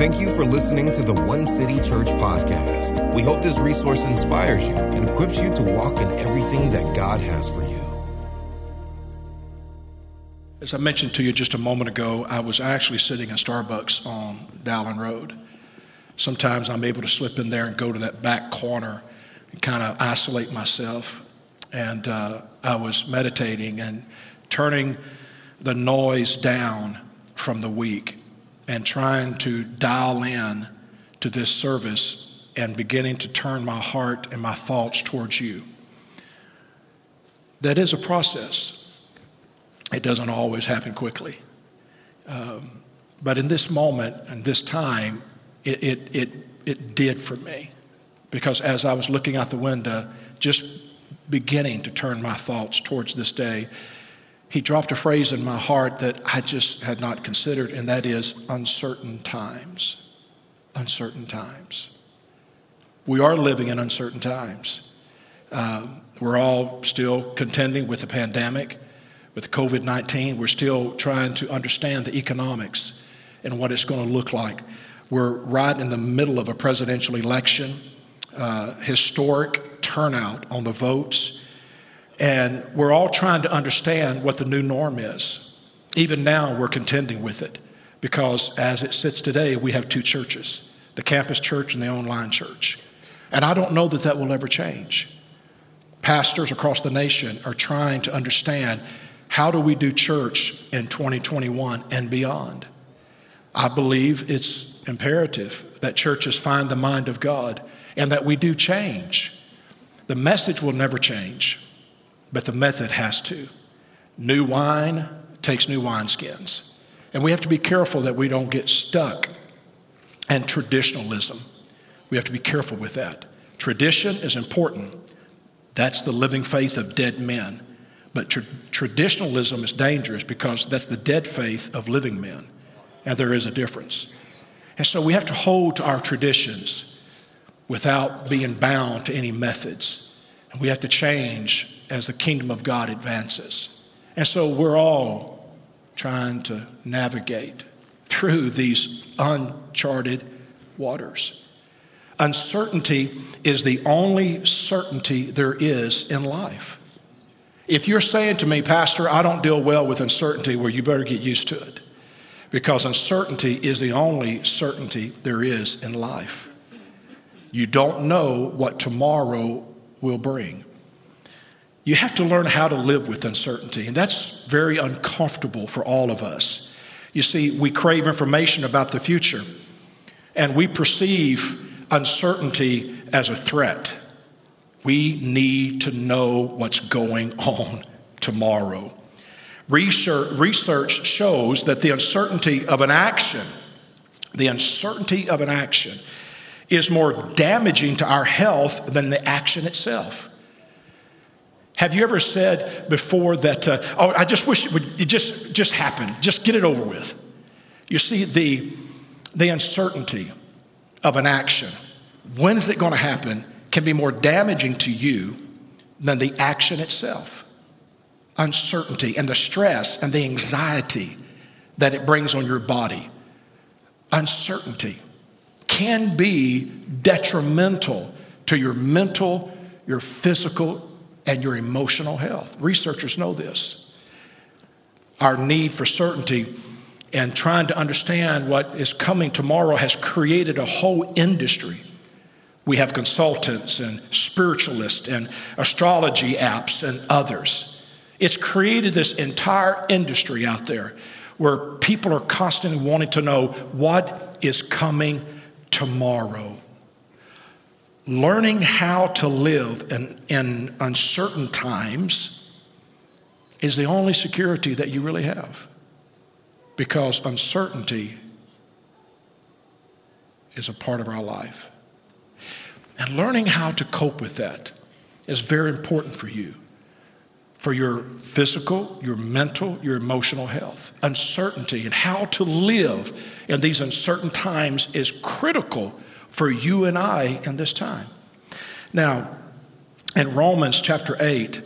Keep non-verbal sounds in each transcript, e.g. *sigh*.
Thank you for listening to the One City Church podcast. We hope this resource inspires you and equips you to walk in everything that God has for you. As I mentioned to you just a moment ago, I was actually sitting in Starbucks on Dowlen Road. Sometimes I'm able to slip in there and go to that back corner and kind of isolate myself. And uh, I was meditating and turning the noise down from the week and trying to dial in to this service and beginning to turn my heart and my thoughts towards you. That is a process. It doesn't always happen quickly. Um, but in this moment and this time, it, it, it, it did for me. Because as I was looking out the window, just beginning to turn my thoughts towards this day, he dropped a phrase in my heart that I just had not considered, and that is uncertain times. Uncertain times. We are living in uncertain times. Um, we're all still contending with the pandemic, with COVID 19. We're still trying to understand the economics and what it's going to look like. We're right in the middle of a presidential election, uh, historic turnout on the votes. And we're all trying to understand what the new norm is. Even now, we're contending with it because as it sits today, we have two churches the campus church and the online church. And I don't know that that will ever change. Pastors across the nation are trying to understand how do we do church in 2021 and beyond. I believe it's imperative that churches find the mind of God and that we do change. The message will never change but the method has to. New wine takes new wineskins. And we have to be careful that we don't get stuck in traditionalism. We have to be careful with that. Tradition is important. That's the living faith of dead men. But tra- traditionalism is dangerous because that's the dead faith of living men. And there is a difference. And so we have to hold to our traditions without being bound to any methods. And we have to change as the kingdom of God advances. And so we're all trying to navigate through these uncharted waters. Uncertainty is the only certainty there is in life. If you're saying to me, Pastor, I don't deal well with uncertainty, well, you better get used to it. Because uncertainty is the only certainty there is in life. You don't know what tomorrow will bring. You have to learn how to live with uncertainty, and that's very uncomfortable for all of us. You see, we crave information about the future, and we perceive uncertainty as a threat. We need to know what's going on tomorrow. Research, research shows that the uncertainty of an action, the uncertainty of an action, is more damaging to our health than the action itself. Have you ever said before that, uh, oh, I just wish it would it just, just happen, just get it over with? You see, the, the uncertainty of an action, when is it going to happen, can be more damaging to you than the action itself. Uncertainty and the stress and the anxiety that it brings on your body. Uncertainty can be detrimental to your mental, your physical, and your emotional health. Researchers know this. Our need for certainty and trying to understand what is coming tomorrow has created a whole industry. We have consultants and spiritualists and astrology apps and others. It's created this entire industry out there where people are constantly wanting to know what is coming tomorrow learning how to live in, in uncertain times is the only security that you really have. Because uncertainty is a part of our life. And learning how to cope with that is very important for you, for your physical, your mental, your emotional health. Uncertainty and how to live in these uncertain times is critical for you and I in this time. Now, in Romans chapter 8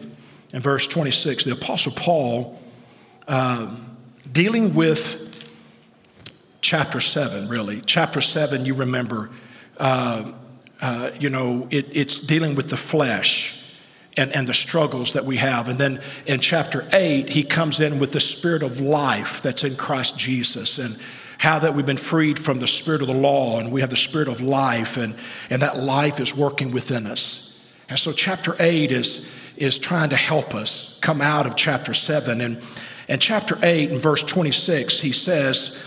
and verse 26, the Apostle Paul, um, dealing with chapter 7, really. Chapter 7, you remember, uh, uh, you know, it, it's dealing with the flesh and, and the struggles that we have. And then in chapter 8, he comes in with the spirit of life that's in Christ Jesus and how that we've been freed from the spirit of the law and we have the spirit of life and, and that life is working within us. And so chapter 8 is, is trying to help us come out of chapter 7. And, and chapter 8 in verse 26, he says,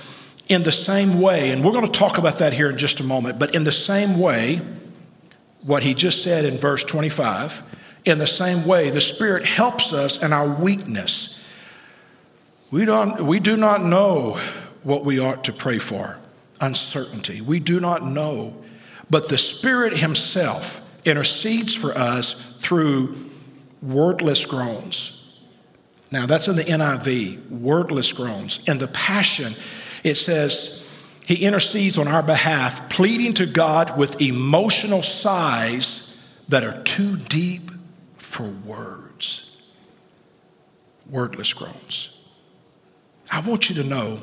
in the same way, and we're going to talk about that here in just a moment, but in the same way, what he just said in verse 25, in the same way, the Spirit helps us in our weakness. We, don't, we do not know what we ought to pray for, uncertainty. We do not know. But the Spirit Himself intercedes for us through wordless groans. Now, that's in the NIV, wordless groans. In the Passion, it says, He intercedes on our behalf, pleading to God with emotional sighs that are too deep for words. Wordless groans. I want you to know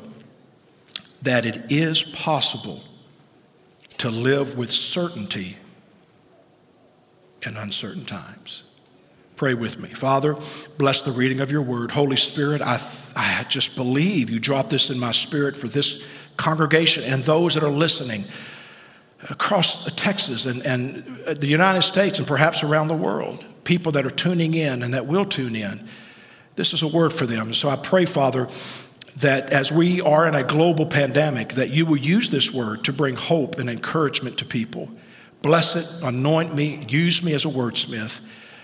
that it is possible to live with certainty in uncertain times. Pray with me. Father, bless the reading of your word. Holy Spirit, I, I just believe you dropped this in my spirit for this congregation and those that are listening across Texas and, and the United States and perhaps around the world people that are tuning in and that will tune in. This is a word for them. So I pray, Father, that as we are in a global pandemic, that you will use this word to bring hope and encouragement to people. Bless it, anoint me, use me as a wordsmith.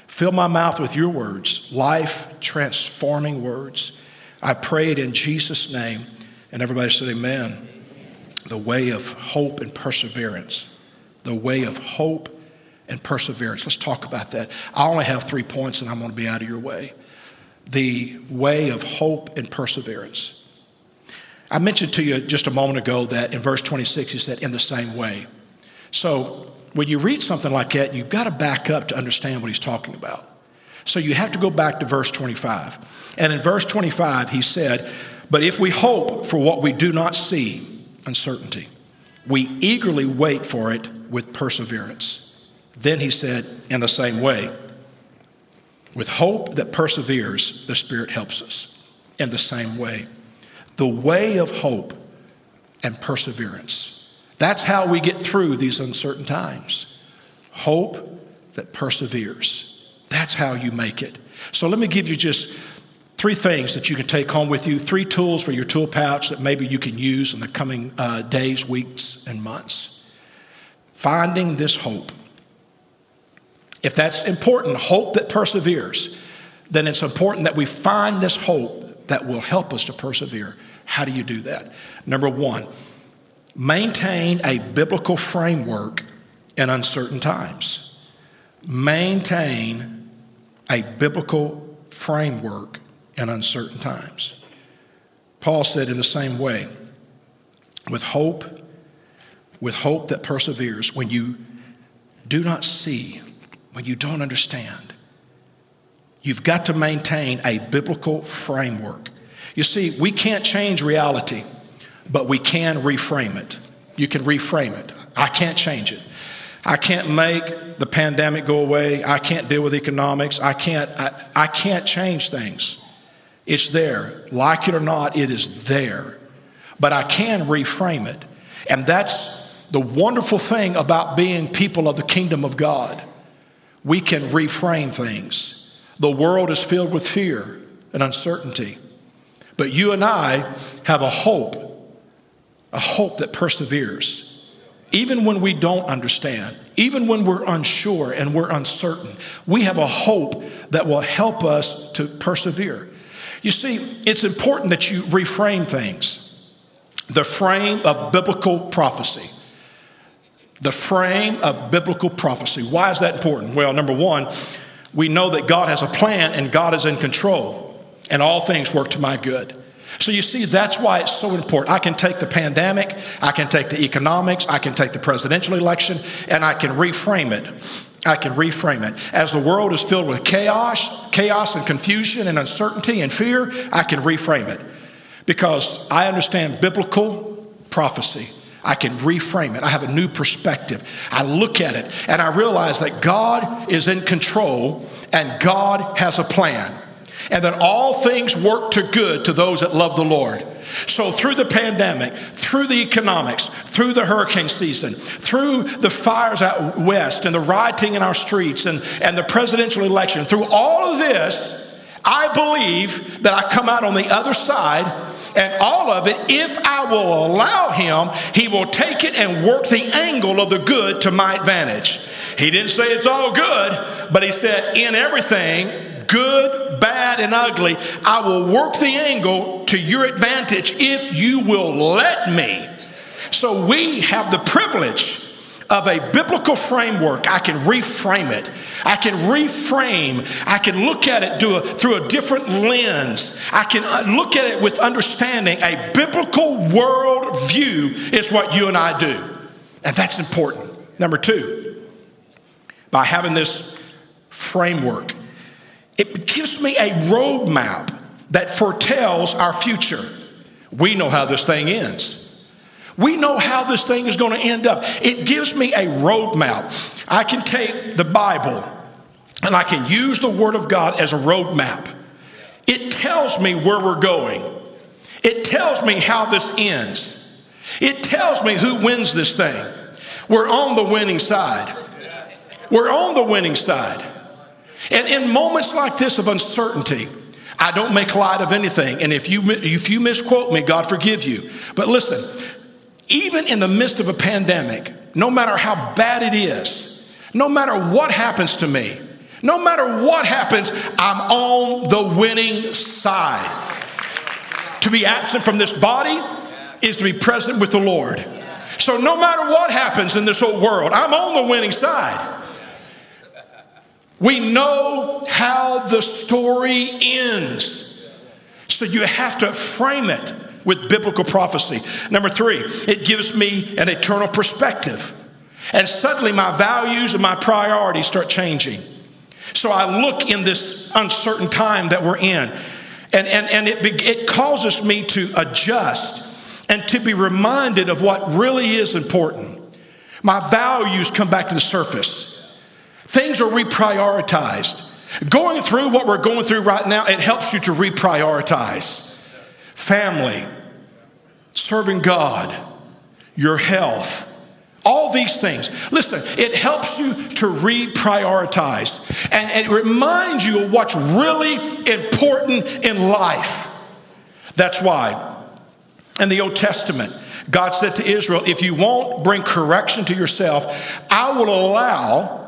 Fill my mouth with your words, life transforming words. I pray it in Jesus' name. And everybody said, Amen. The way of hope and perseverance. The way of hope and perseverance. Let's talk about that. I only have three points and I'm going to be out of your way. The way of hope and perseverance. I mentioned to you just a moment ago that in verse 26 he said, in the same way. So when you read something like that, you've got to back up to understand what he's talking about. So you have to go back to verse 25. And in verse 25, he said, But if we hope for what we do not see, uncertainty, we eagerly wait for it with perseverance. Then he said, in the same way, with hope that perseveres, the Spirit helps us. In the same way, the way of hope and perseverance. That's how we get through these uncertain times. Hope that perseveres. That's how you make it. So let me give you just three things that you can take home with you, three tools for your tool pouch that maybe you can use in the coming uh, days, weeks, and months. Finding this hope. If that's important, hope that perseveres, then it's important that we find this hope that will help us to persevere. How do you do that? Number one, maintain a biblical framework in uncertain times. Maintain a biblical framework in uncertain times. Paul said in the same way, with hope, with hope that perseveres, when you do not see when you don't understand. You've got to maintain a biblical framework. You see, we can't change reality, but we can reframe it. You can reframe it. I can't change it. I can't make the pandemic go away. I can't deal with economics. I can't, I, I can't change things. It's there. Like it or not, it is there. But I can reframe it. And that's the wonderful thing about being people of the kingdom of God we can reframe things. The world is filled with fear and uncertainty. But you and I have a hope, a hope that perseveres. Even when we don't understand, even when we're unsure and we're uncertain, we have a hope that will help us to persevere. You see, it's important that you reframe things. The frame of biblical prophecy the frame of biblical prophecy. Why is that important? Well, number one, we know that God has a plan and God is in control, and all things work to my good. So you see, that's why it's so important. I can take the pandemic, I can take the economics, I can take the presidential election, and I can reframe it. I can reframe it. As the world is filled with chaos, chaos and confusion and uncertainty and fear, I can reframe it. Because I understand biblical prophecy. I can reframe it. I have a new perspective. I look at it and I realize that God is in control and God has a plan. And that all things work to good to those that love the Lord. So, through the pandemic, through the economics, through the hurricane season, through the fires out west and the rioting in our streets and, and the presidential election, through all of this, I believe that I come out on the other side and all of it, if I will allow him, he will take it and work the angle of the good to my advantage. He didn't say it's all good, but he said, in everything, good, bad, and ugly, I will work the angle to your advantage if you will let me. So we have the privilege of a biblical framework, I can reframe it. I can reframe. I can look at it through a, through a different lens. I can uh, look at it with understanding. A biblical world view is what you and I do. And that's important. Number two, by having this framework, it gives me a roadmap that foretells our future. We know how this thing ends. We know how this thing is going to end up. It gives me a roadmap. I can take the Bible and I can use the Word of God as a roadmap. It tells me where we're going, it tells me how this ends, it tells me who wins this thing. We're on the winning side. We're on the winning side. And in moments like this of uncertainty, I don't make light of anything. And if you, if you misquote me, God forgive you. But listen, even in the midst of a pandemic, no matter how bad it is, no matter what happens to me, no matter what happens, I'm on the winning side. To be absent from this body is to be present with the Lord. So, no matter what happens in this whole world, I'm on the winning side. We know how the story ends. So, you have to frame it with biblical prophecy. Number three, it gives me an eternal perspective. And suddenly my values and my priorities start changing. So I look in this uncertain time that we're in, and, and, and it, it causes me to adjust and to be reminded of what really is important. My values come back to the surface. Things are reprioritized. Going through what we're going through right now, it helps you to reprioritize family, serving God, your health, all these things. Listen, it helps you to reprioritize and it reminds you of what's really important in life. That's why in the Old Testament, God said to Israel, if you won't bring correction to yourself, I will allow,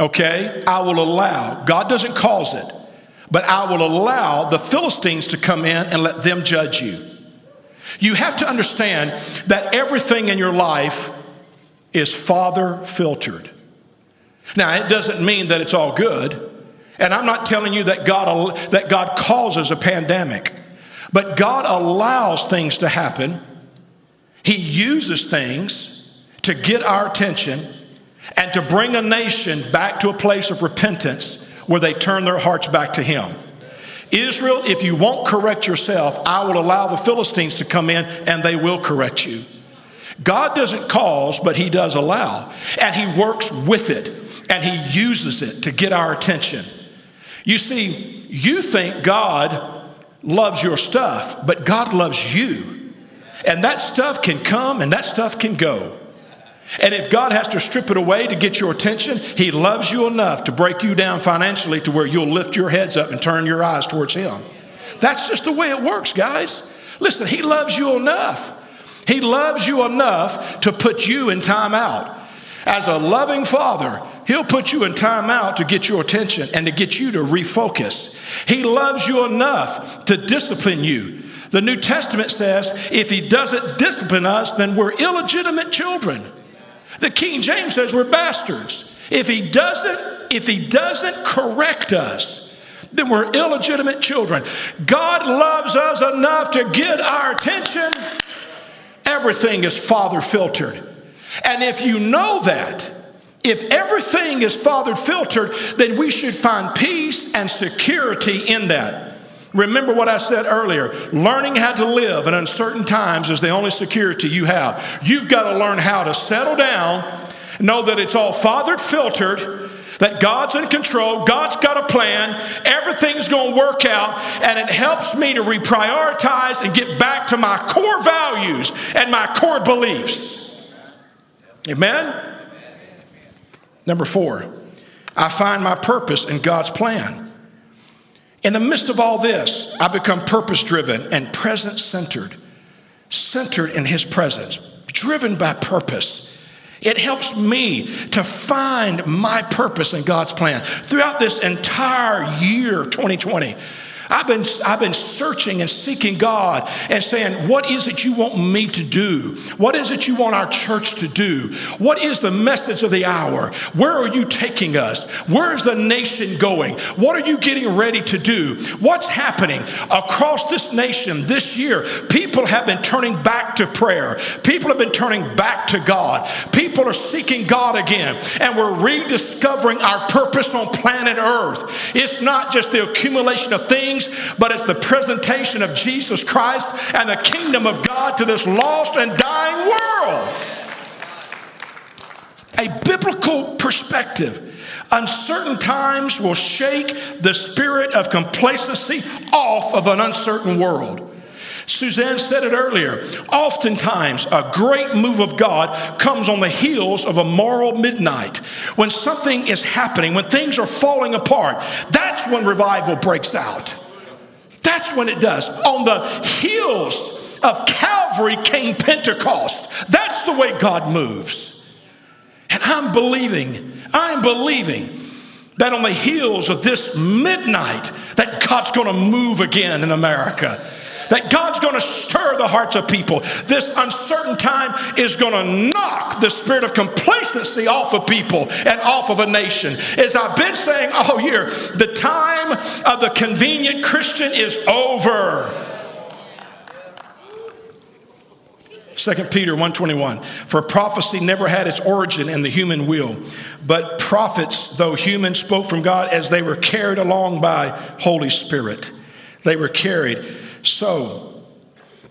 okay, I will allow, God doesn't cause it, but I will allow the Philistines to come in and let them judge you. You have to understand that everything in your life is father filtered. Now, it doesn't mean that it's all good. And I'm not telling you that God, that God causes a pandemic, but God allows things to happen. He uses things to get our attention and to bring a nation back to a place of repentance where they turn their hearts back to Him. Israel, if you won't correct yourself, I will allow the Philistines to come in and they will correct you. God doesn't cause, but He does allow. And He works with it and He uses it to get our attention. You see, you think God loves your stuff, but God loves you. And that stuff can come and that stuff can go. And if God has to strip it away to get your attention, He loves you enough to break you down financially to where you'll lift your heads up and turn your eyes towards Him. That's just the way it works, guys. Listen, He loves you enough. He loves you enough to put you in time out. As a loving father, He'll put you in time out to get your attention and to get you to refocus. He loves you enough to discipline you. The New Testament says if He doesn't discipline us, then we're illegitimate children. The King James says we're bastards. If he doesn't, if he doesn't correct us, then we're illegitimate children. God loves us enough to get our attention. Everything is father filtered. And if you know that, if everything is father filtered, then we should find peace and security in that. Remember what I said earlier learning how to live in uncertain times is the only security you have. You've got to learn how to settle down, know that it's all fathered, filtered, that God's in control, God's got a plan, everything's going to work out, and it helps me to reprioritize and get back to my core values and my core beliefs. Amen? Number four, I find my purpose in God's plan. In the midst of all this, I become purpose driven and present centered, centered in His presence, driven by purpose. It helps me to find my purpose in God's plan. Throughout this entire year, 2020, I've been, I've been searching and seeking God and saying, What is it you want me to do? What is it you want our church to do? What is the message of the hour? Where are you taking us? Where is the nation going? What are you getting ready to do? What's happening across this nation this year? People have been turning back to prayer, people have been turning back to God. People are seeking God again, and we're rediscovering our purpose on planet Earth. It's not just the accumulation of things things, but it's the presentation of Jesus Christ and the kingdom of God to this lost and dying world. A biblical perspective. Uncertain times will shake the spirit of complacency off of an uncertain world. Suzanne said it earlier. Oftentimes, a great move of God comes on the heels of a moral midnight. When something is happening, when things are falling apart, that's when revival breaks out. That's when it does. On the heels of Calvary came Pentecost. That's the way God moves. And I'm believing, I'm believing that on the heels of this midnight, that God's going to move again in America that God's going to stir the hearts of people. This uncertain time is going to knock the spirit of complacency off of people and off of a nation. As I've been saying all year, the time of the convenient Christian is over. 2 Peter 1:21 For prophecy never had its origin in the human will but prophets though human spoke from God as they were carried along by Holy Spirit they were carried so,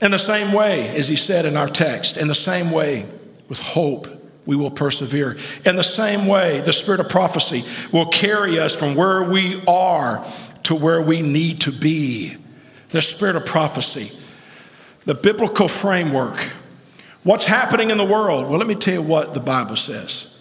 in the same way, as he said in our text, in the same way, with hope, we will persevere. In the same way, the spirit of prophecy will carry us from where we are to where we need to be. The spirit of prophecy, the biblical framework. What's happening in the world? Well, let me tell you what the Bible says.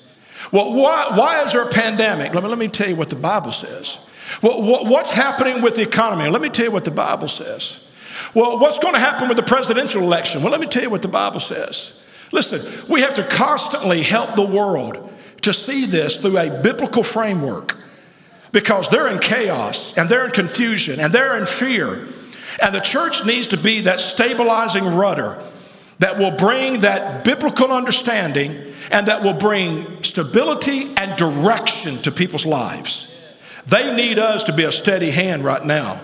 Well, why, why is there a pandemic? Let me, let me tell you what the Bible says. Well, what's happening with the economy? Let me tell you what the Bible says. Well, what's going to happen with the presidential election? Well, let me tell you what the Bible says. Listen, we have to constantly help the world to see this through a biblical framework because they're in chaos and they're in confusion and they're in fear. And the church needs to be that stabilizing rudder that will bring that biblical understanding and that will bring stability and direction to people's lives. They need us to be a steady hand right now.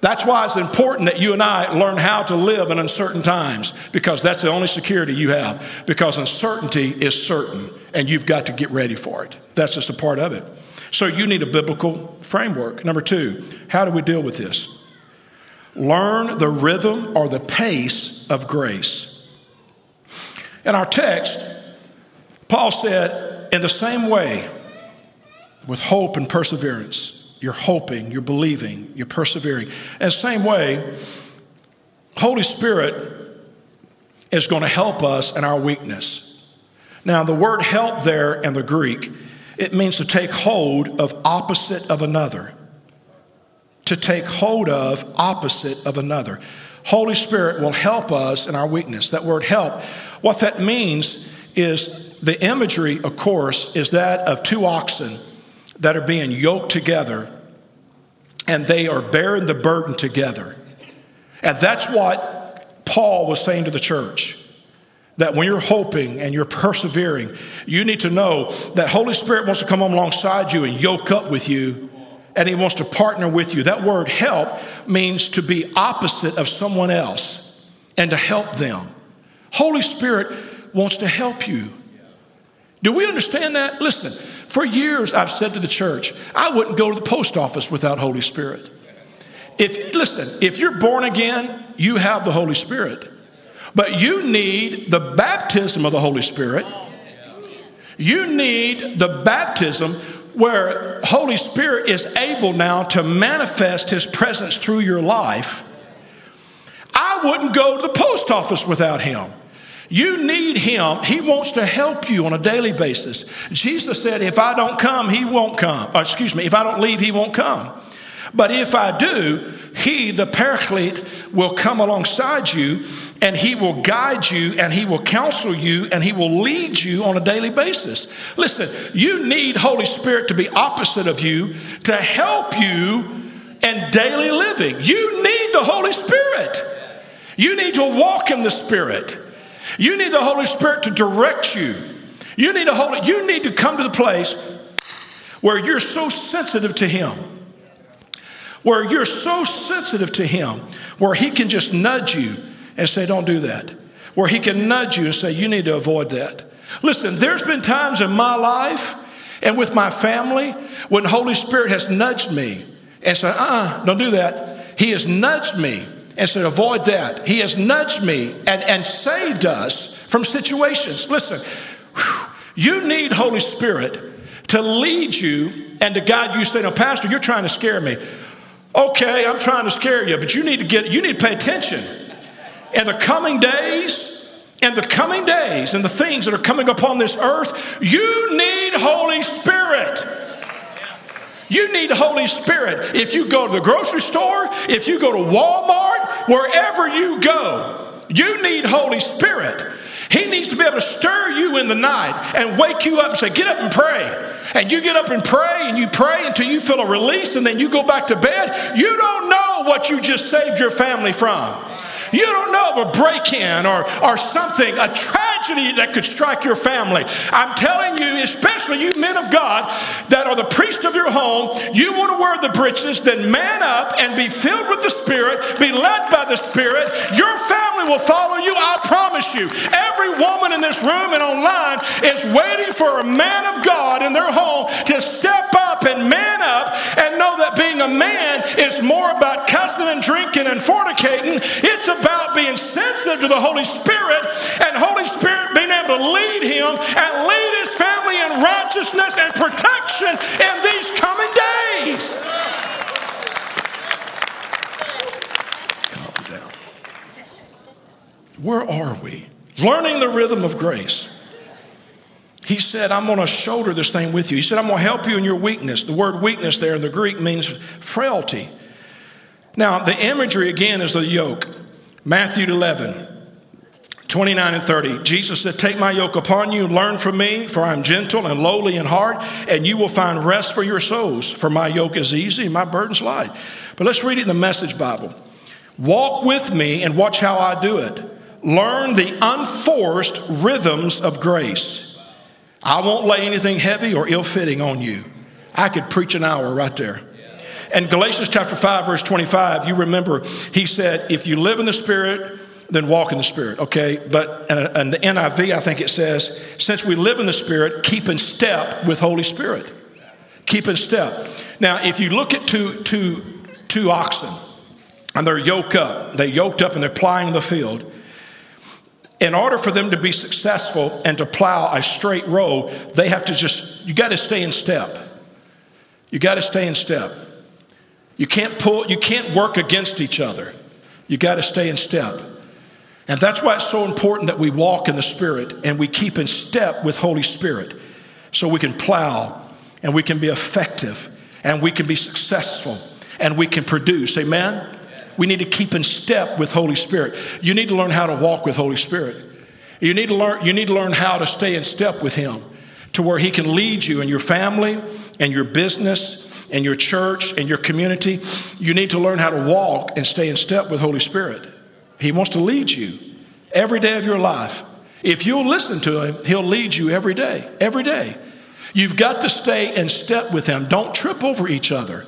That's why it's important that you and I learn how to live in uncertain times because that's the only security you have. Because uncertainty is certain and you've got to get ready for it. That's just a part of it. So you need a biblical framework. Number two, how do we deal with this? Learn the rhythm or the pace of grace. In our text, Paul said, in the same way, with hope and perseverance you're hoping, you're believing, you're persevering. And same way, Holy Spirit is going to help us in our weakness. Now, the word help there in the Greek, it means to take hold of opposite of another. To take hold of opposite of another. Holy Spirit will help us in our weakness. That word help, what that means is the imagery, of course, is that of two oxen that are being yoked together and they are bearing the burden together. And that's what Paul was saying to the church. That when you're hoping and you're persevering, you need to know that Holy Spirit wants to come alongside you and yoke up with you, and He wants to partner with you. That word help means to be opposite of someone else and to help them. Holy Spirit wants to help you. Do we understand that? Listen, for years I've said to the church, I wouldn't go to the post office without Holy Spirit. If listen, if you're born again, you have the Holy Spirit. But you need the baptism of the Holy Spirit. You need the baptism where Holy Spirit is able now to manifest his presence through your life. I wouldn't go to the post office without him. You need him. He wants to help you on a daily basis. Jesus said, If I don't come, he won't come. Or, excuse me, if I don't leave, he won't come. But if I do, he, the Paraclete, will come alongside you and he will guide you and he will counsel you and he will lead you on a daily basis. Listen, you need Holy Spirit to be opposite of you to help you in daily living. You need the Holy Spirit. You need to walk in the Spirit. You need the Holy Spirit to direct you. You need a holy you need to come to the place where you're so sensitive to him. Where you're so sensitive to him where he can just nudge you and say don't do that. Where he can nudge you and say you need to avoid that. Listen, there's been times in my life and with my family when Holy Spirit has nudged me and said, uh-uh, don't do that. He has nudged me and said, avoid that. He has nudged me and, and saved us from situations. Listen, you need Holy Spirit to lead you and to guide you. Say, no, Pastor, you're trying to scare me. Okay, I'm trying to scare you, but you need to get, you need to pay attention. In the coming days, in the coming days, and the things that are coming upon this earth, you need Holy Spirit. You need the Holy Spirit. If you go to the grocery store, if you go to Walmart, wherever you go, you need Holy Spirit. He needs to be able to stir you in the night and wake you up and say, Get up and pray. And you get up and pray and you pray until you feel a release and then you go back to bed. You don't know what you just saved your family from. You don't know of a break in or, or something, a tragedy that could strike your family. I'm telling you, especially you men of God that are the priest of your home, you want to wear the breeches, then man up and be filled with the Spirit, be led by the Spirit. Your family will follow you, I promise you. Every woman in this room and online is waiting for a man of God in their home to step up and man up and know that being a man is more about cussing and drinking and fornicating. It's about being sensitive to the Holy Spirit and Holy Spirit being able to lead him and lead his family in righteousness and protection in these coming days. Calm down. Where are we? Learning the rhythm of grace. He said, I'm going to shoulder this thing with you. He said, I'm going to help you in your weakness. The word weakness there in the Greek means frailty. Now, the imagery again is the yoke. Matthew 11, 29 and 30. Jesus said, Take my yoke upon you, learn from me, for I'm gentle and lowly in heart, and you will find rest for your souls. For my yoke is easy my burden's light. But let's read it in the Message Bible. Walk with me and watch how I do it. Learn the unforced rhythms of grace. I won't lay anything heavy or ill fitting on you. I could preach an hour right there. And Galatians chapter 5, verse 25, you remember, he said, if you live in the Spirit, then walk in the Spirit, okay? But in the NIV, I think it says, since we live in the Spirit, keep in step with Holy Spirit. Keep in step. Now, if you look at two, two, two oxen, and they're yoked up, they yoked up and they're plying the field. In order for them to be successful and to plow a straight row, they have to just, you got to stay in step. You got to stay in step. You can't pull, you can't work against each other. You got to stay in step. And that's why it's so important that we walk in the Spirit and we keep in step with Holy Spirit so we can plow and we can be effective and we can be successful and we can produce. Amen? We need to keep in step with Holy Spirit. You need to learn how to walk with Holy Spirit. You need to learn, you need to learn how to stay in step with Him to where He can lead you in your family and your business and your church, and your community, you need to learn how to walk and stay in step with Holy Spirit. He wants to lead you every day of your life. If you'll listen to him, he'll lead you every day, every day. You've got to stay in step with him. Don't trip over each other.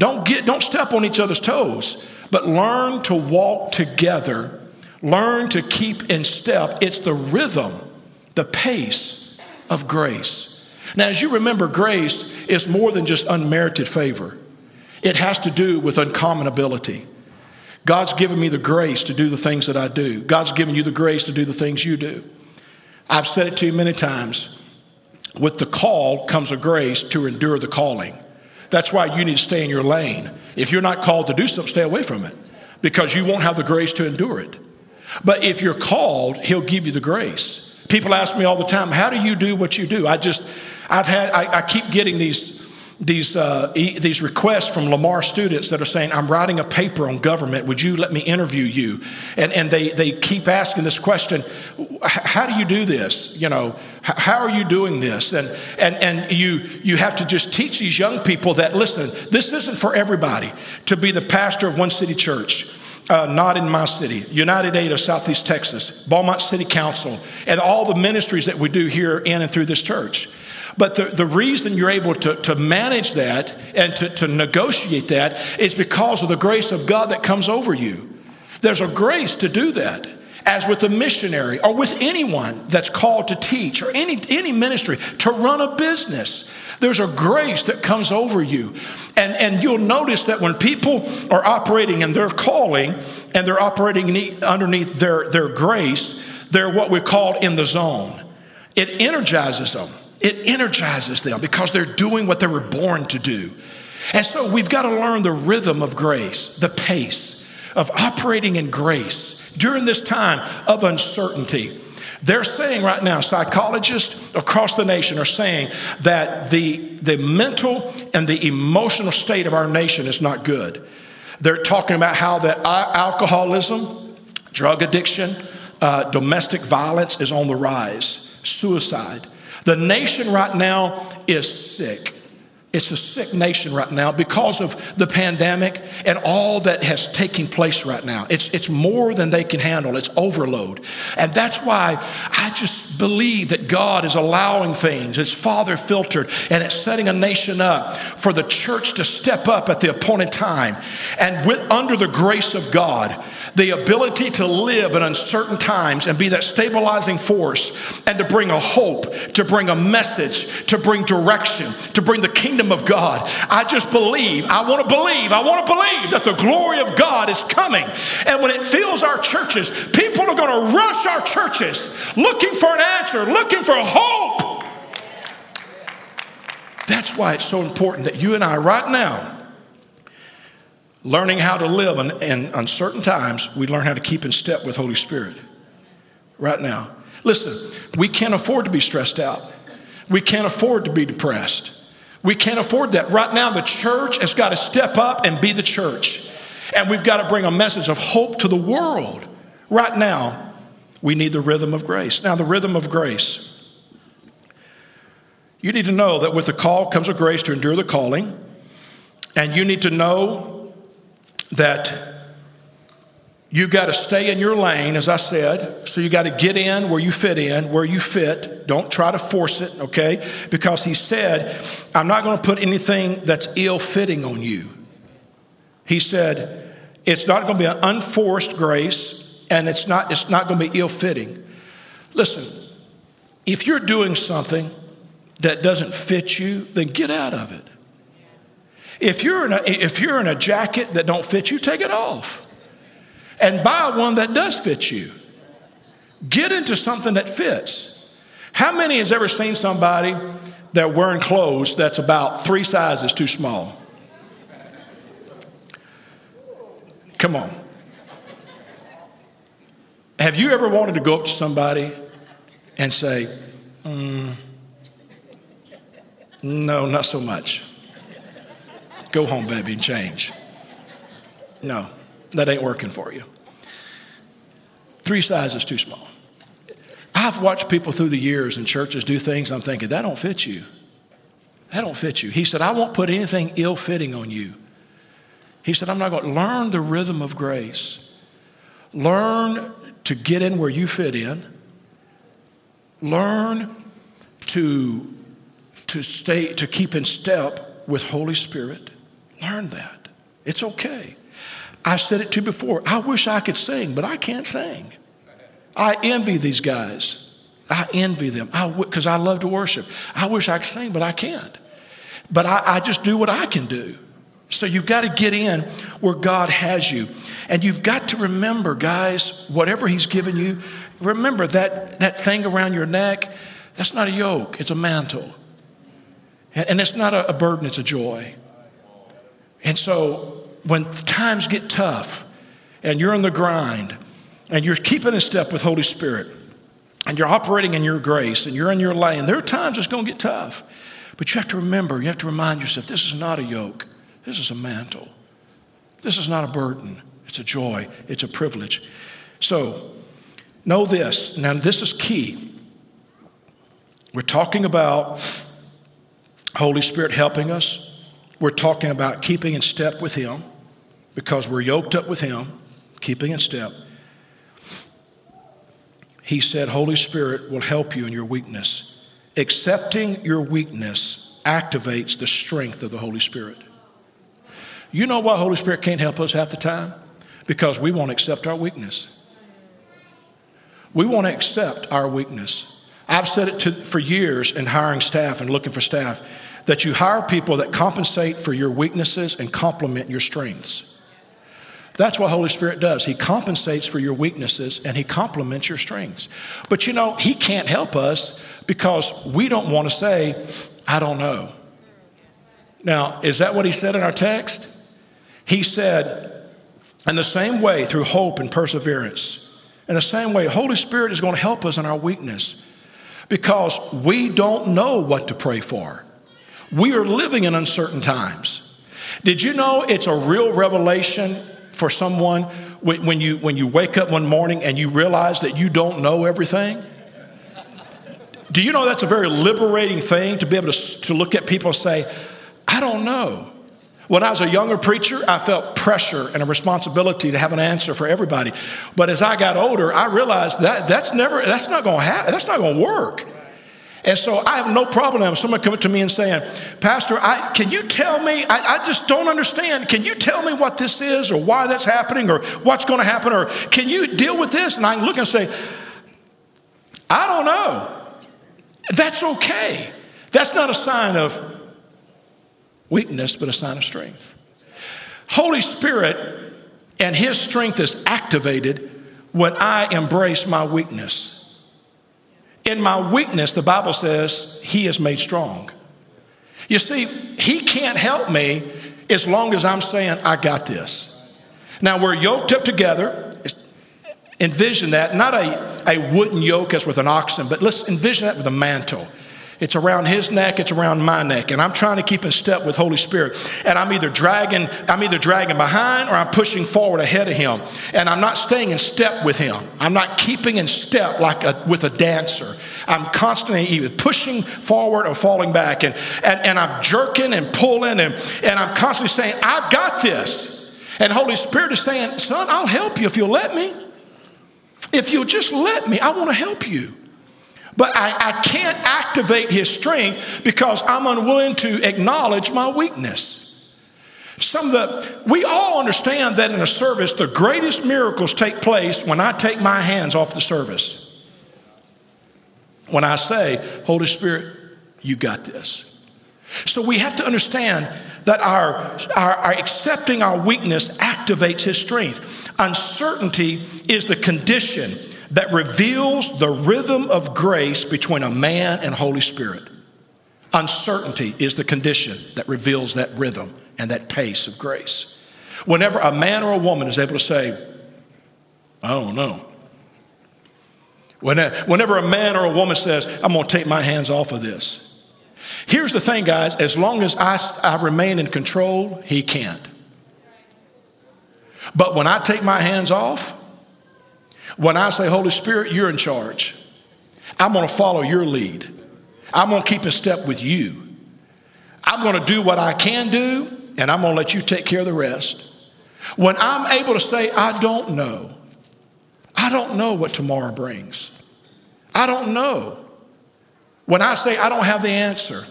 Don't get don't step on each other's toes, but learn to walk together. Learn to keep in step. It's the rhythm, the pace of grace. Now, as you remember, grace is more than just unmerited favor. It has to do with uncommon ability. God's given me the grace to do the things that I do. God's given you the grace to do the things you do. I've said it to you many times. With the call comes a grace to endure the calling. That's why you need to stay in your lane. If you're not called to do something, stay away from it because you won't have the grace to endure it. But if you're called, He'll give you the grace. People ask me all the time, How do you do what you do? I just, I've had, I, I keep getting these these, uh, e- these requests from Lamar students that are saying, I'm writing a paper on government. Would you let me interview you? And, and they, they keep asking this question How do you do this? You know, how are you doing this? And, and, and you, you have to just teach these young people that, listen, this isn't for everybody to be the pastor of one city church. Uh, not in my city, United Aid of Southeast Texas, Beaumont City Council, and all the ministries that we do here in and through this church. But the, the reason you're able to, to manage that and to, to negotiate that is because of the grace of God that comes over you. There's a grace to do that. As with a missionary or with anyone that's called to teach or any, any ministry, to run a business. There's a grace that comes over you. And, and you'll notice that when people are operating in their calling and they're operating underneath their, their grace, they're what we call in the zone. It energizes them. It energizes them because they're doing what they were born to do. And so we've got to learn the rhythm of grace, the pace of operating in grace during this time of uncertainty. They're saying right now, psychologists across the nation are saying that the, the mental and the emotional state of our nation is not good. They're talking about how that alcoholism, drug addiction, uh, domestic violence is on the rise, suicide. The nation right now is sick. It's a sick nation right now because of the pandemic and all that has taken place right now. It's, it's more than they can handle, it's overload. And that's why I just believe that God is allowing things, it's Father filtered, and it's setting a nation up for the church to step up at the appointed time. And with, under the grace of God, the ability to live in uncertain times and be that stabilizing force and to bring a hope, to bring a message, to bring direction, to bring the kingdom of God. I just believe, I want to believe, I want to believe that the glory of God is coming. And when it fills our churches, people are going to rush our churches looking for an answer, looking for hope. That's why it's so important that you and I, right now, learning how to live in, in uncertain times, we learn how to keep in step with Holy Spirit. Right now. Listen, we can't afford to be stressed out. We can't afford to be depressed. We can't afford that. Right now, the church has got to step up and be the church. And we've got to bring a message of hope to the world. Right now, we need the rhythm of grace. Now, the rhythm of grace. You need to know that with the call comes a grace to endure the calling. And you need to know that you got to stay in your lane, as I said. So you got to get in where you fit in, where you fit. Don't try to force it, okay? Because he said, I'm not going to put anything that's ill fitting on you. He said, it's not going to be an unforced grace, and it's not, it's not going to be ill fitting. Listen, if you're doing something that doesn't fit you, then get out of it. If you're in a, if you're in a jacket that don't fit you, take it off and buy one that does fit you. Get into something that fits. How many has ever seen somebody that wearing clothes that's about three sizes too small? Come on. Have you ever wanted to go up to somebody and say, mm, no, not so much? Go home, baby, and change. No, that ain't working for you. Three sizes too small. I've watched people through the years in churches do things I'm thinking, that don't fit you. That don't fit you. He said, I won't put anything ill fitting on you. He said, I'm not going to learn the rhythm of grace. Learn to get in where you fit in. Learn to, to stay, to keep in step with Holy Spirit. Learn that. It's okay. I've said it to before. I wish I could sing, but I can't sing. I envy these guys. I envy them because I, w- I love to worship. I wish I could sing, but I can't. But I, I just do what I can do. So you've got to get in where God has you. And you've got to remember, guys, whatever He's given you, remember that, that thing around your neck, that's not a yoke, it's a mantle. And, and it's not a, a burden, it's a joy. And so when times get tough and you're in the grind and you're keeping in step with Holy Spirit and you're operating in your grace and you're in your lane, there are times it's going to get tough. But you have to remember, you have to remind yourself this is not a yoke, this is a mantle. This is not a burden, it's a joy, it's a privilege. So, know this. Now, this is key. We're talking about Holy Spirit helping us. We're talking about keeping in step with Him because we're yoked up with Him, keeping in step. He said, Holy Spirit will help you in your weakness. Accepting your weakness activates the strength of the Holy Spirit. You know why Holy Spirit can't help us half the time? Because we won't accept our weakness. We won't accept our weakness. I've said it to, for years in hiring staff and looking for staff that you hire people that compensate for your weaknesses and complement your strengths. That's what Holy Spirit does. He compensates for your weaknesses and He complements your strengths. But you know, He can't help us because we don't want to say, I don't know. Now, is that what He said in our text? He said, in the same way, through hope and perseverance, in the same way, Holy Spirit is going to help us in our weakness because we don't know what to pray for. We are living in uncertain times. Did you know it's a real revelation for someone when you, when you wake up one morning and you realize that you don't know everything? Do you know that's a very liberating thing to be able to, to look at people and say, I don't know. When I was a younger preacher, I felt pressure and a responsibility to have an answer for everybody. But as I got older, I realized that that's never, that's not to happen. That's not going to work. And so I have no problem someone coming to me and saying, Pastor, I, can you tell me? I, I, just don't understand. Can you tell me what this is or why that's happening or what's going to happen? Or can you deal with this? And I look and say, I don't know. That's okay. That's not a sign of weakness, but a sign of strength. Holy Spirit and His strength is activated when I embrace my weakness. In my weakness, the Bible says, He is made strong. You see, He can't help me as long as I'm saying, I got this. Now, we're yoked up together. Envision that, not a, a wooden yoke as with an oxen, but let's envision that with a mantle. It's around his neck, it's around my neck. And I'm trying to keep in step with Holy Spirit. And I'm either dragging, I'm either dragging behind or I'm pushing forward ahead of him. And I'm not staying in step with him. I'm not keeping in step like a, with a dancer. I'm constantly either pushing forward or falling back. And, and, and I'm jerking and pulling and, and I'm constantly saying, I've got this. And Holy Spirit is saying, son, I'll help you if you'll let me. If you'll just let me, I want to help you. But I, I can't activate his strength because I'm unwilling to acknowledge my weakness. Some of the, we all understand that in a service, the greatest miracles take place when I take my hands off the service. When I say, Holy Spirit, you got this. So we have to understand that our, our, our, accepting our weakness activates his strength. Uncertainty is the condition that reveals the rhythm of grace between a man and Holy Spirit. Uncertainty is the condition that reveals that rhythm and that pace of grace. Whenever a man or a woman is able to say, I don't know. Whenever a man or a woman says, I'm going to take my hands off of this. Here's the thing, guys as long as I, I remain in control, he can't. But when I take my hands off, when I say, Holy Spirit, you're in charge, I'm going to follow your lead. I'm going to keep in step with you. I'm going to do what I can do, and I'm going to let you take care of the rest. When I'm able to say, I don't know, I don't know what tomorrow brings. I don't know. When I say I don't have the answer.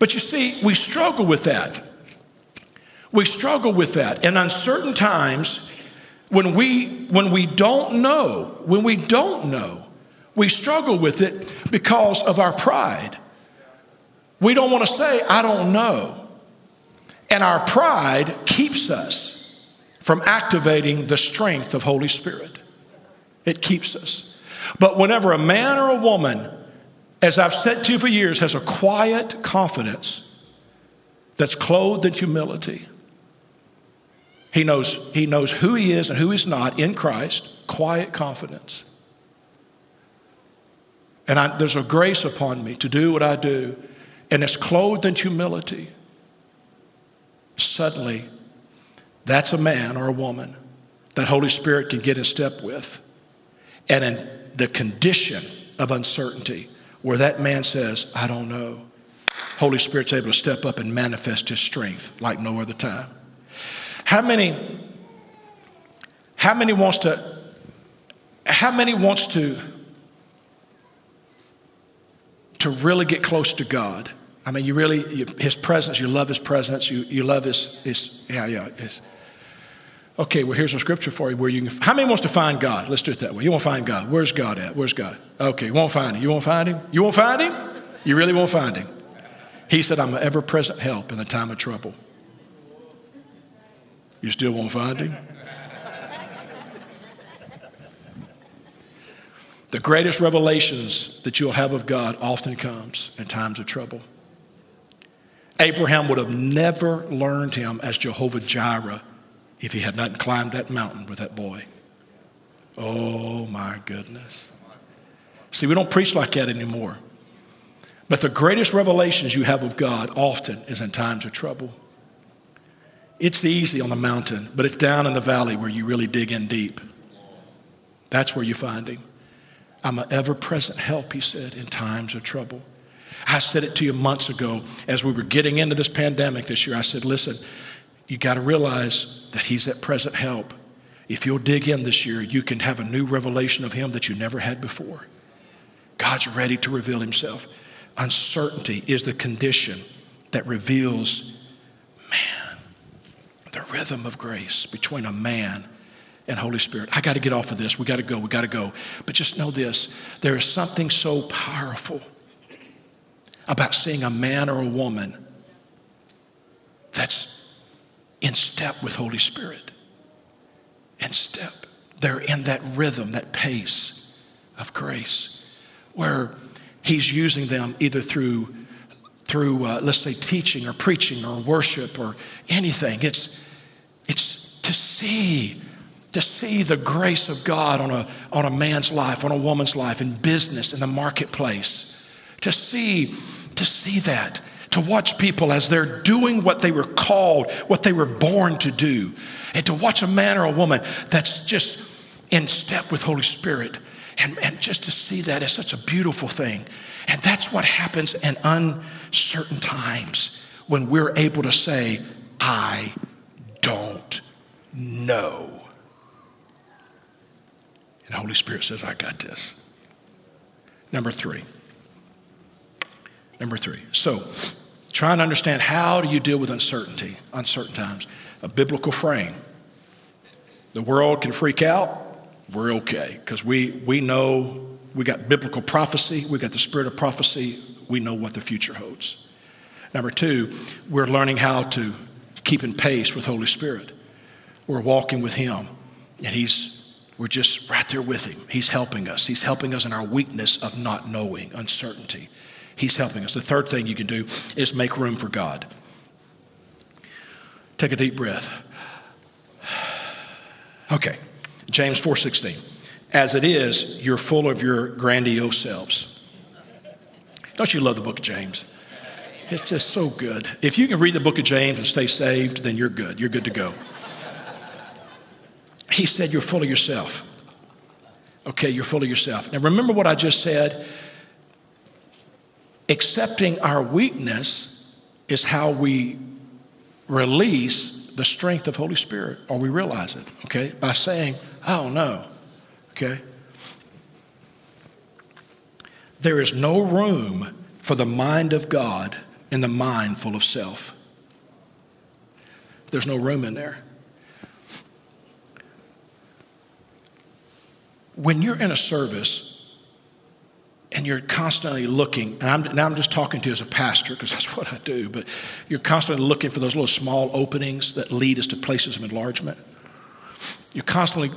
But you see, we struggle with that. We struggle with that. In uncertain times, when we, when we don't know, when we don't know, we struggle with it because of our pride. We don't want to say, I don't know. And our pride keeps us from activating the strength of Holy Spirit. It keeps us. But whenever a man or a woman, as I've said to you for years, has a quiet confidence that's clothed in humility, he knows, he knows who he is and who he's not in Christ, quiet confidence. And I, there's a grace upon me to do what I do, and it's clothed in humility. Suddenly, that's a man or a woman that Holy Spirit can get in step with. And in the condition of uncertainty, where that man says, I don't know, Holy Spirit's able to step up and manifest his strength like no other time. How many, how many wants to, how many wants to, to really get close to God? I mean, you really, you, his presence, you love his presence, you, you love his, his, yeah, yeah, his. Okay, well, here's a scripture for you where you can, how many wants to find God? Let's do it that way. You won't find God. Where's God at? Where's God? Okay, you won't find him. You won't find him? You won't find him? You really won't find him. He said, I'm an ever present help in the time of trouble. You still won't find him? the greatest revelations that you'll have of God often comes in times of trouble. Abraham would have never learned him as Jehovah Jireh if he had not climbed that mountain with that boy. Oh my goodness. See, we don't preach like that anymore. But the greatest revelations you have of God often is in times of trouble. It's easy on the mountain, but it's down in the valley where you really dig in deep. That's where you find Him. I'm an ever present help, He said, in times of trouble. I said it to you months ago as we were getting into this pandemic this year. I said, listen, you got to realize that He's at present help. If you'll dig in this year, you can have a new revelation of Him that you never had before. God's ready to reveal Himself. Uncertainty is the condition that reveals the rhythm of grace between a man and Holy Spirit. I got to get off of this. We got to go. We got to go. But just know this there is something so powerful about seeing a man or a woman that's in step with Holy Spirit. In step. They're in that rhythm, that pace of grace, where He's using them either through through, uh, let's say, teaching or preaching or worship or anything. It's, it's to see, to see the grace of God on a, on a man's life, on a woman's life, in business, in the marketplace. To see, to see that, to watch people as they're doing what they were called, what they were born to do, and to watch a man or a woman that's just in step with Holy Spirit. And, and just to see that is such a beautiful thing. And that's what happens in uncertain times when we're able to say, I don't know. And the Holy Spirit says, I got this. Number three. Number three. So, trying to understand how do you deal with uncertainty, uncertain times. A biblical frame. The world can freak out. We're okay because we, we know we got biblical prophecy, we got the spirit of prophecy, we know what the future holds. Number two, we're learning how to keep in pace with Holy Spirit. We're walking with Him, and He's we're just right there with Him. He's helping us. He's helping us in our weakness of not knowing, uncertainty. He's helping us. The third thing you can do is make room for God. Take a deep breath. *sighs* Okay, James 4:16. As it is, you're full of your grandiose selves. Don't you love the book of James? It's just so good. If you can read the book of James and stay saved, then you're good. You're good to go. He said, You're full of yourself. Okay, you're full of yourself. Now remember what I just said. Accepting our weakness is how we release the strength of Holy Spirit, or we realize it, okay? By saying, I don't know. Okay? There is no room for the mind of God in the mind full of self. There's no room in there. When you're in a service and you're constantly looking, and I'm, now I'm just talking to you as a pastor because *laughs* that's what I do, but you're constantly looking for those little small openings that lead us to places of enlargement. You're constantly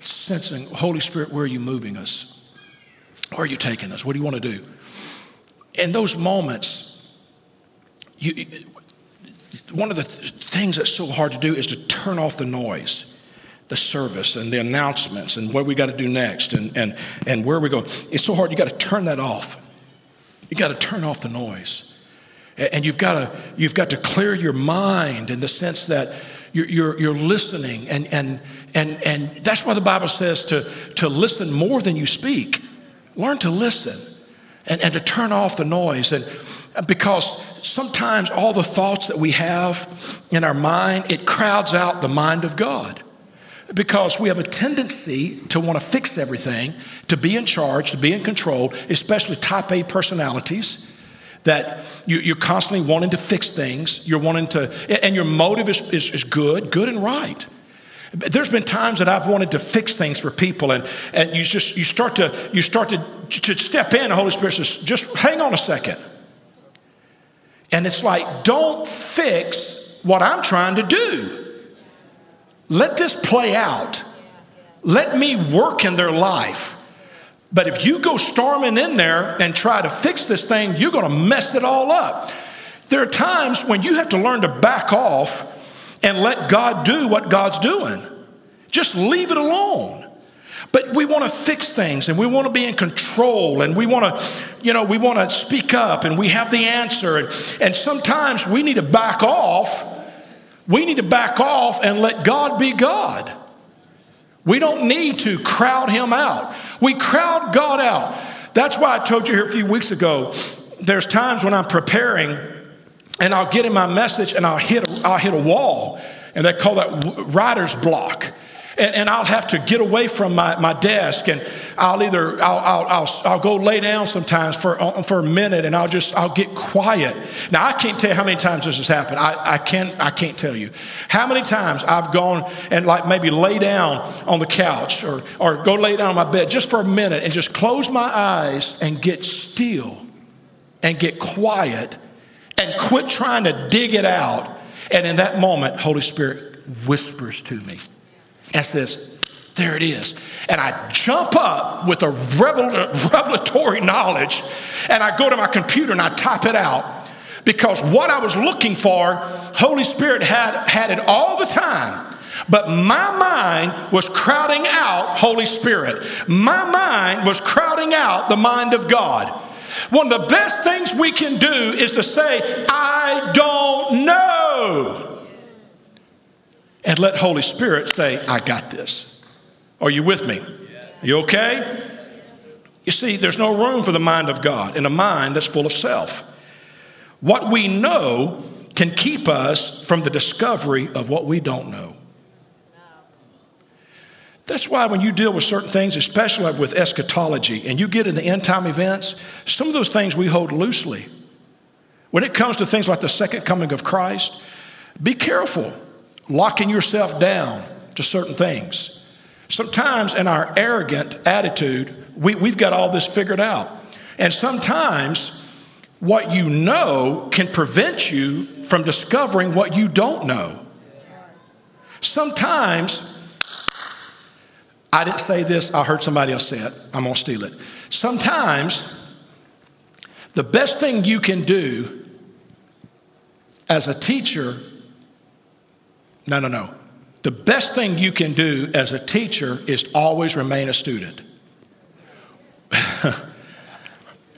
sensing, Holy Spirit, where are you moving us? Where are you taking us? What do you want to do? In those moments, you, one of the things that's so hard to do is to turn off the noise the service and the announcements and what we got to do next and, and, and where we go. It's so hard. You got to turn that off. You got to turn off the noise. And you've got to, you've got to clear your mind in the sense that you're, you're, you're listening. And, and, and, and that's why the Bible says to, to listen more than you speak. Learn to listen and, and to turn off the noise. And because sometimes all the thoughts that we have in our mind, it crowds out the mind of God because we have a tendency to want to fix everything, to be in charge, to be in control, especially type A personalities that you, are constantly wanting to fix things. You're wanting to, and your motive is, is, is, good, good and right. There's been times that I've wanted to fix things for people, and, and you just you start to you start to, to step in. The Holy Spirit says, just hang on a second. And it's like, don't fix what I'm trying to do. Let this play out. Let me work in their life. But if you go storming in there and try to fix this thing, you're going to mess it all up. There are times when you have to learn to back off and let God do what God's doing. Just leave it alone. But we want to fix things and we want to be in control and we want to, you know, we want to speak up and we have the answer. And, and sometimes we need to back off we need to back off and let God be God. We don't need to crowd him out. We crowd God out. That's why I told you here a few weeks ago there's times when I'm preparing and I'll get in my message and I'll hit, I'll hit a wall, and they call that writer's block. And, and I'll have to get away from my, my desk and I'll either, I'll, I'll, I'll, I'll, go lay down sometimes for, for a minute and I'll just, I'll get quiet. Now, I can't tell you how many times this has happened. I, I, can't, I can't tell you. How many times I've gone and like maybe lay down on the couch or, or go lay down on my bed just for a minute and just close my eyes and get still and get quiet and quit trying to dig it out. And in that moment, Holy Spirit whispers to me and says, there it is. And I jump up with a revelatory knowledge and I go to my computer and I type it out because what I was looking for, Holy Spirit had, had it all the time. But my mind was crowding out Holy Spirit. My mind was crowding out the mind of God. One of the best things we can do is to say, I don't know. And let Holy Spirit say, I got this. Are you with me? You okay? You see, there's no room for the mind of God in a mind that's full of self. What we know can keep us from the discovery of what we don't know. That's why when you deal with certain things, especially with eschatology, and you get in the end time events, some of those things we hold loosely. When it comes to things like the second coming of Christ, be careful locking yourself down to certain things. Sometimes in our arrogant attitude, we, we've got all this figured out. And sometimes what you know can prevent you from discovering what you don't know. Sometimes, I didn't say this, I heard somebody else say it. I'm to steal it. Sometimes, the best thing you can do as a teacher, no, no, no. The best thing you can do as a teacher is always remain a student. *laughs*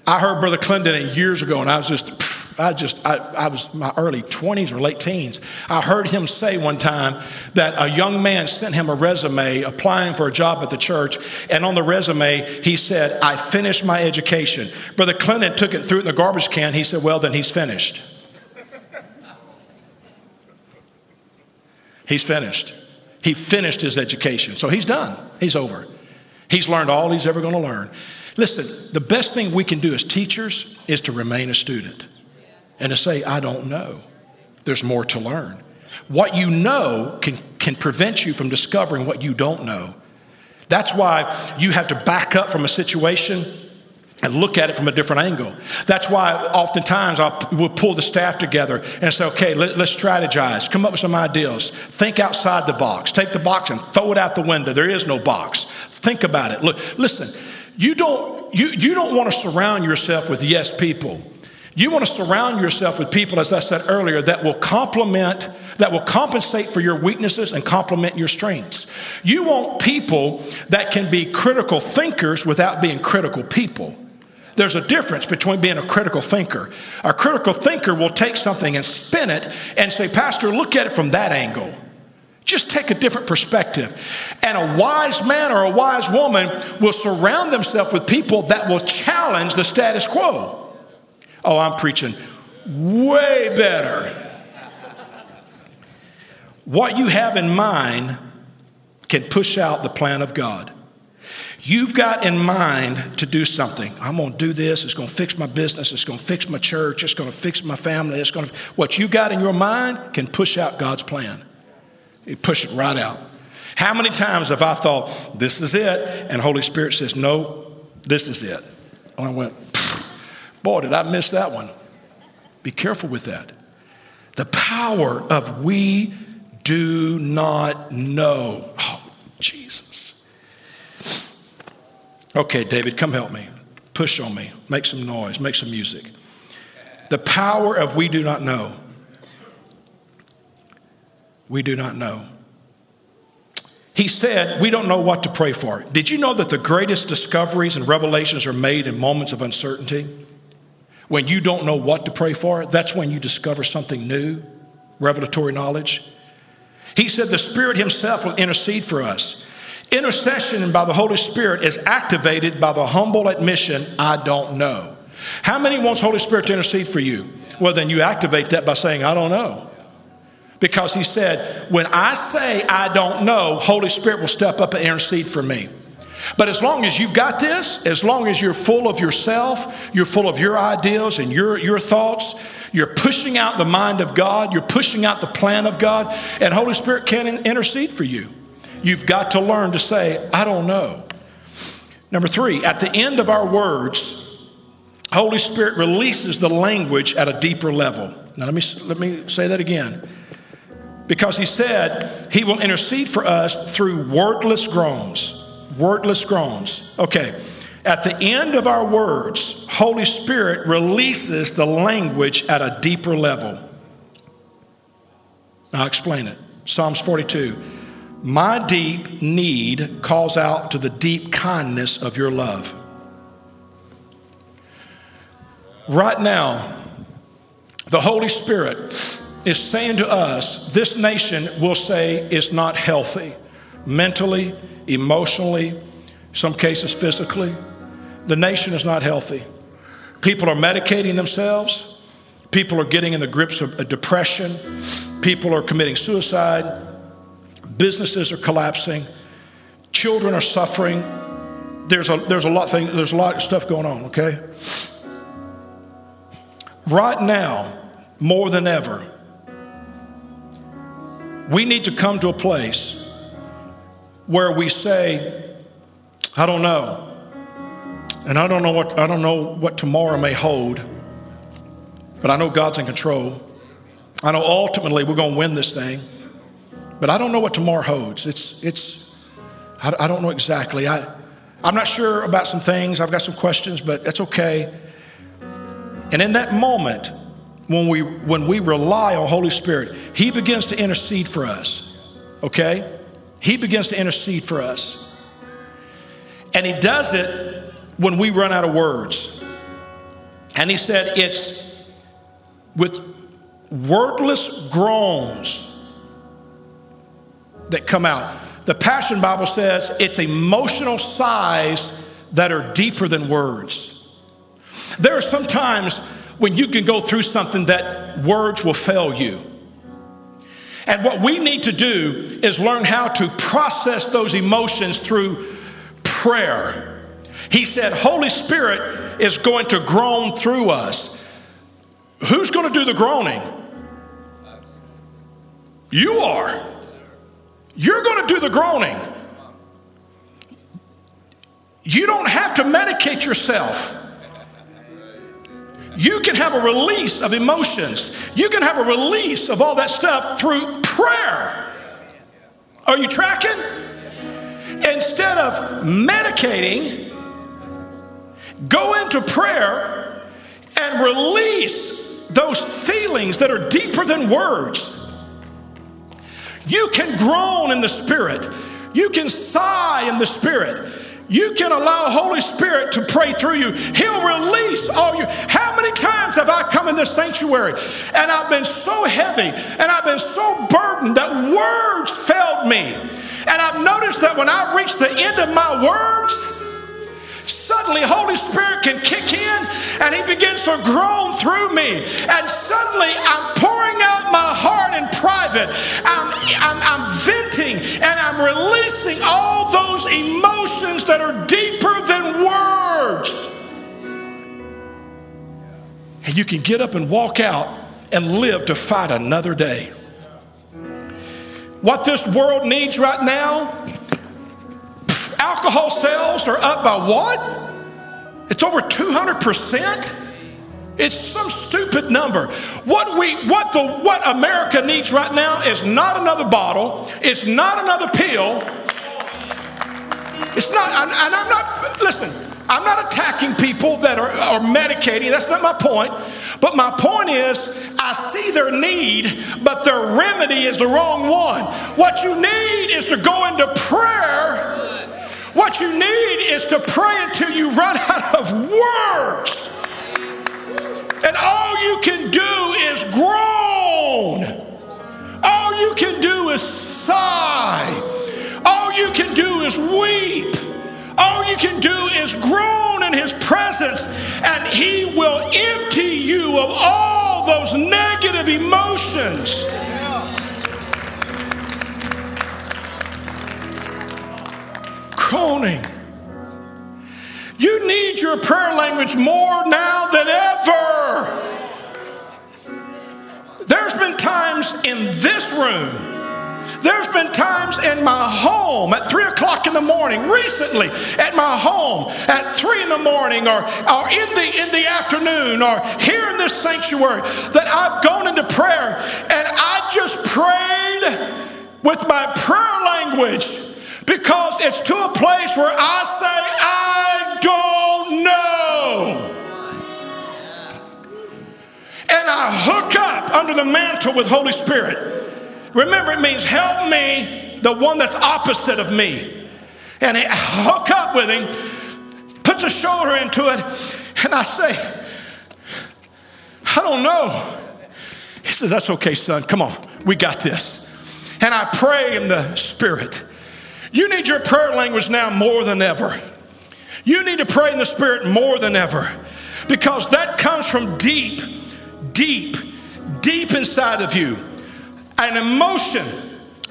I heard Brother Clinton years ago, and I was just, I just, I, I was my early 20s or late teens. I heard him say one time that a young man sent him a resume applying for a job at the church, and on the resume, he said, I finished my education. Brother Clinton took it, threw it in the garbage can. He said, Well, then he's finished. He's finished. He finished his education. So he's done. He's over. He's learned all he's ever going to learn. Listen, the best thing we can do as teachers is to remain a student and to say, I don't know. There's more to learn. What you know can, can prevent you from discovering what you don't know. That's why you have to back up from a situation and look at it from a different angle. That's why oftentimes I'll, we'll pull the staff together and say, okay, let, us strategize, come up with some ideas, think outside the box, take the box and throw it out the window. There is no box. Think about it. Look, listen, you don't, you, you don't want to surround yourself with yes people. You want to surround yourself with people, as I said earlier, that will complement, that will compensate for your weaknesses and complement your strengths. You want people that can be critical thinkers without being critical people. There's a difference between being a critical thinker. A critical thinker will take something and spin it and say, Pastor, look at it from that angle. Just take a different perspective. And a wise man or a wise woman will surround themselves with people that will challenge the status quo. Oh, I'm preaching way better. What you have in mind can push out the plan of God. You've got in mind to do something. I'm going to do this. It's going to fix my business. It's going to fix my church. It's going to fix my family. It's going to. What you got in your mind can push out God's plan. You push it right out. How many times have I thought, this is it? And Holy Spirit says, no, this is it. And I went, Boy, did I miss that one. Be careful with that. The power of we do not know. Oh, Jesus. Okay, David, come help me. Push on me. Make some noise. Make some music. The power of we do not know. We do not know. He said, We don't know what to pray for. Did you know that the greatest discoveries and revelations are made in moments of uncertainty? When you don't know what to pray for, that's when you discover something new, revelatory knowledge. He said the Spirit Himself will intercede for us. Intercession by the Holy Spirit is activated by the humble admission, I don't know. How many wants Holy Spirit to intercede for you? Well, then you activate that by saying, I don't know. Because he said, when I say I don't know, Holy Spirit will step up and intercede for me. But as long as you've got this, as long as you're full of yourself, you're full of your ideas and your, your thoughts, you're pushing out the mind of God, you're pushing out the plan of God, and Holy Spirit can intercede for you. You've got to learn to say, I don't know. Number three, at the end of our words, Holy Spirit releases the language at a deeper level. Now, let me, let me say that again. Because he said he will intercede for us through wordless groans wordless groans. Okay, at the end of our words, Holy Spirit releases the language at a deeper level. I'll explain it. Psalms 42. My deep need calls out to the deep kindness of your love. Right now, the Holy Spirit is saying to us, this nation will say is not healthy mentally, emotionally, some cases physically. The nation is not healthy. People are medicating themselves. People are getting in the grips of depression. People are committing suicide. Businesses are collapsing. Children are suffering. There's a, there's a, lot, thing, there's a lot of stuff going on, okay? Right now, more than ever, we need to come to a place where we say, I don't know. And I don't know what I don't know what tomorrow may hold. But I know God's in control. I know ultimately we're going to win this thing. But I don't know what tomorrow holds. It's it's I, I don't know exactly. I I'm not sure about some things. I've got some questions, but that's okay. And in that moment, when we when we rely on Holy Spirit, He begins to intercede for us. Okay? He begins to intercede for us. And he does it when we run out of words. And he said, it's with wordless groans that come out. The Passion Bible says it's emotional sighs that are deeper than words. There are some times when you can go through something that words will fail you. And what we need to do is learn how to process those emotions through prayer. He said, Holy Spirit is going to groan through us. Who's going to do the groaning? You are. You're going to do the groaning. You don't have to medicate yourself. you can have a release of emotions. You can have a release of all that stuff through prayer. Are you tracking? Instead of medicating, go into prayer and release those feelings that are deeper than words. You can groan in the Spirit. You can sigh in the Spirit. You can allow Holy Spirit to pray through you. He'll release all you. How many times have I come in this sanctuary and I've been so heavy and I've been so burdened that words failed me? And I've noticed that when I reach the end of my words, suddenly Holy Spirit can kick in and He begins to groan through me. And suddenly I'm pouring out my heart in private. I'm, I'm, I'm venting and I'm releasing all those emotions that are deeper than words. And you can get up and walk out and live to fight another day. What this world needs right now alcohol sales are up by what? It's over 200%. It's some stupid number. What we what the what America needs right now is not another bottle, it's not another pill. It's not and I'm not listen, I'm not attacking people that are, are medicating. That's not my point. But my point is, I see their need, but their remedy is the wrong one. What you need is to go into prayer what you need is to pray until you run *laughs* out of words. And all you can do is groan. All you can do is sigh. All you can do is weep. All you can do is groan in His presence, and He will empty you of all those negative emotions. groaning. You need your prayer language more now than ever. Been times in this room there's been times in my home at three o'clock in the morning, recently at my home at three in the morning or, or in, the, in the afternoon or here in this sanctuary that I've gone into prayer and I just prayed with my prayer language because it's to a place where I say, I don't know. And I hook up under the mantle with Holy Spirit. Remember, it means help me, the one that's opposite of me. And I hook up with him, puts a shoulder into it, and I say, I don't know. He says, That's okay, son. Come on, we got this. And I pray in the Spirit. You need your prayer language now more than ever. You need to pray in the Spirit more than ever because that comes from deep, deep, deep inside of you. An emotion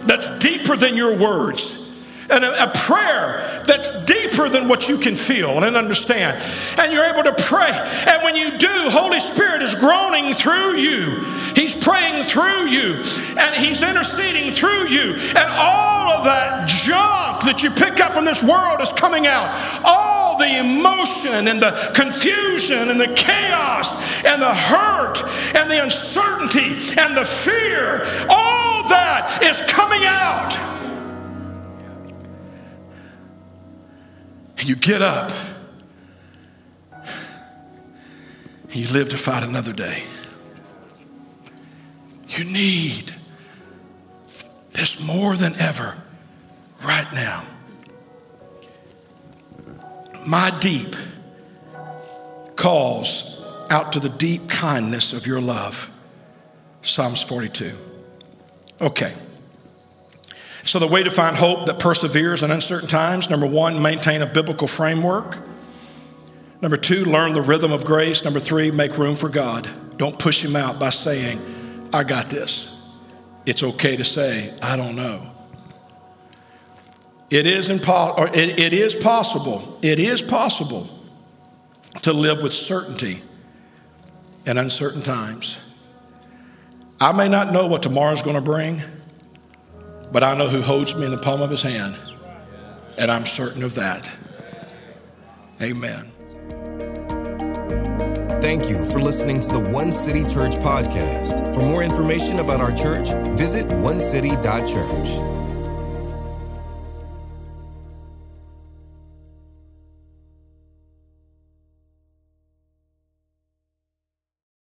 that's deeper than your words. And a, a, prayer that's deeper than what you can feel and understand. And you're able to pray. And when you do, Holy Spirit is groaning through you. He's praying through you. And He's interceding through you. And all of that junk that you pick up from this world is coming out. All the emotion and the confusion and the chaos and the hurt and the uncertainty and the fear, all that is coming out. And you get up and you live to fight another day. You need this more than ever right now. My deep calls out to the deep kindness of your love. Psalms 42. Okay. So, the way to find hope that perseveres in uncertain times number one, maintain a biblical framework. Number two, learn the rhythm of grace. Number three, make room for God. Don't push Him out by saying, I got this. It's okay to say, I don't know. It is, impo- or it, it is possible, it is possible to live with certainty in uncertain times. I may not know what tomorrow's going to bring. But I know who holds me in the palm of his hand, and I'm certain of that. Amen. Thank you for listening to the One City Church podcast. For more information about our church, visit onecity.church.